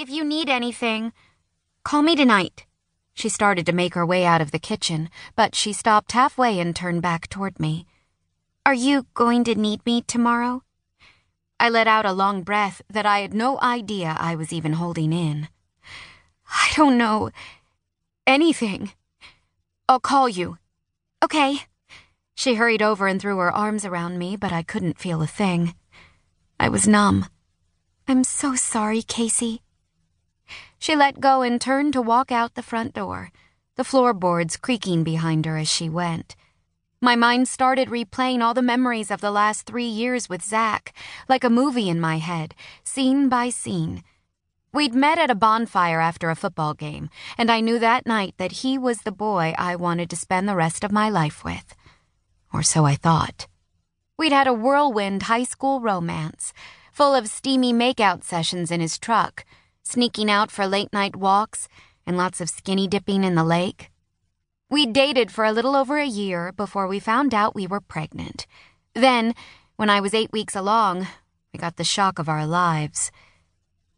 If you need anything, call me tonight. She started to make her way out of the kitchen, but she stopped halfway and turned back toward me. Are you going to need me tomorrow? I let out a long breath that I had no idea I was even holding in. I don't know anything. I'll call you. Okay. She hurried over and threw her arms around me, but I couldn't feel a thing. I was numb. I'm so sorry, Kacie. She let go and turned to walk out the front door, the floorboards creaking behind her as she went. My mind started replaying all the memories of the last three years with Zach, like a movie in my head, scene by scene. We'd met at a bonfire after a football game, and I knew that night that he was the boy I wanted to spend the rest of my life with. Or so I thought. We'd had a whirlwind high school romance, full of steamy makeout sessions in his truck, sneaking out for late night walks, and lots of skinny dipping in the lake. We dated for a little over a year before we found out we were pregnant. Then, when I was eight weeks along, we got the shock of our lives.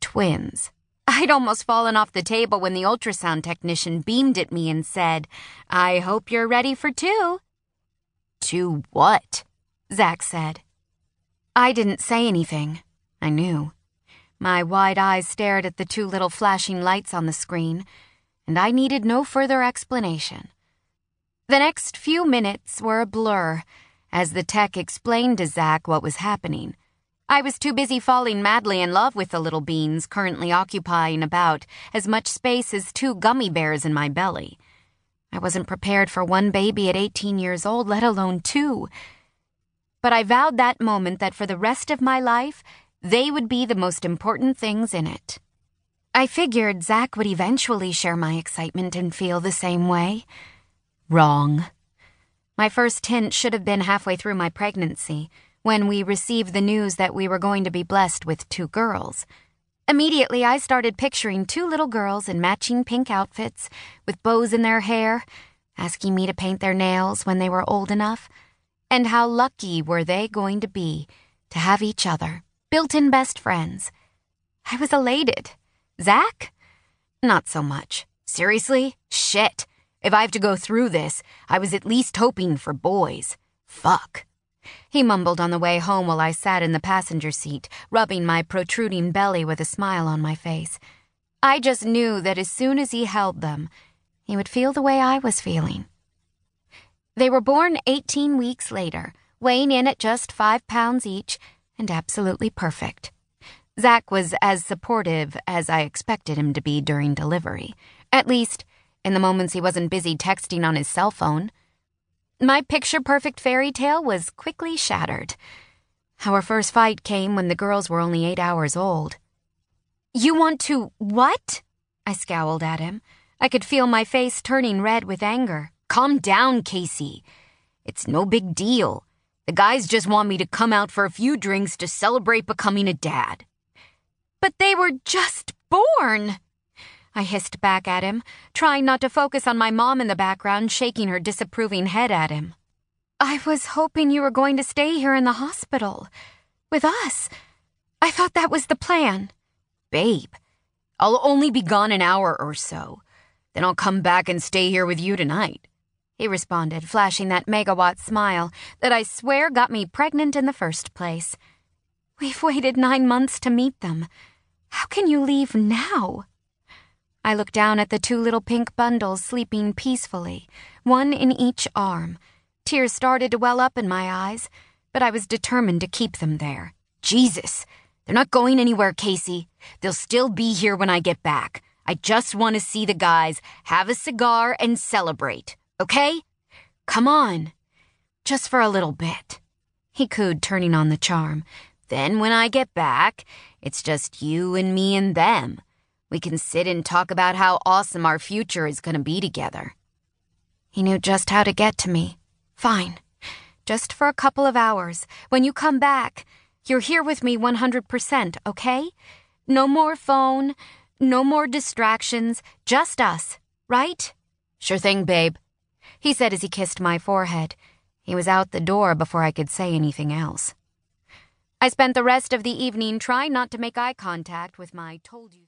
Twins. I'd almost fallen off the table when the ultrasound technician beamed at me and said, I hope you're ready for two. Two what? Zach said. I didn't say anything. I knew. My wide eyes stared at the two little flashing lights on the screen, and I needed no further explanation. The next few minutes were a blur as the tech explained to Zach what was happening. I was too busy falling madly in love with the little beans, currently occupying about as much space as two gummy bears in my belly. I wasn't prepared for one baby at 18 years old, let alone two. But I vowed that moment that for the rest of my life, they would be the most important things in it. I figured Zach would eventually share my excitement and feel the same way. Wrong. My first hint should have been halfway through my pregnancy, when we received the news that we were going to be blessed with two girls. Immediately, I started picturing two little girls in matching pink outfits, with bows in their hair, asking me to paint their nails when they were old enough. And how lucky were they going to be to have each other, built in best friends. I was elated. Zach? Not so much. Seriously? Shit. If I have to go through this, I was at least hoping for boys. Fuck. He mumbled on the way home while I sat in the passenger seat, rubbing my protruding belly with a smile on my face. I just knew that as soon as he held them, he would feel the way I was feeling. They were born 18 weeks later, weighing in at just five pounds each, and absolutely perfect. Zach was as supportive as I expected him to be during delivery. At least, in the moments he wasn't busy texting on his cell phone. My picture perfect fairy tale was quickly shattered. Our first fight came when the girls were only eight hours old. You want to what? I scowled at him. I could feel my face turning red with anger. Calm down, Kacie. It's no big deal. The guys just want me to come out for a few drinks to celebrate becoming a dad. But they were just born. I hissed back at him, trying not to focus on my mom in the background shaking her disapproving head at him. I was hoping you were going to stay here in the hospital. With us. I thought that was the plan. Babe, I'll only be gone an hour or so. Then I'll come back and stay here with you tonight. He responded, flashing that megawatt smile that I swear got me pregnant in the first place. We've waited nine months to meet them. How can you leave now? I looked down at the two little pink bundles sleeping peacefully, one in each arm. Tears started to well up in my eyes, but I was determined to keep them there. Jesus, they're not going anywhere, Kacie. They'll still be here when I get back. I just want to see the guys, have a cigar, and celebrate, okay? Come on. Just for a little bit. He cooed, turning on the charm. Then when I get back, it's just you and me and them. We can sit and talk about how awesome our future is going to be together. He knew just how to get to me. Fine. Just for a couple of hours. When you come back, you're here with me 100%, okay? No more phone, no more distractions, just us, right? Sure thing, babe, he said as he kissed my forehead. He was out the door before I could say anything else. I spent the rest of the evening trying not to make eye contact with my told you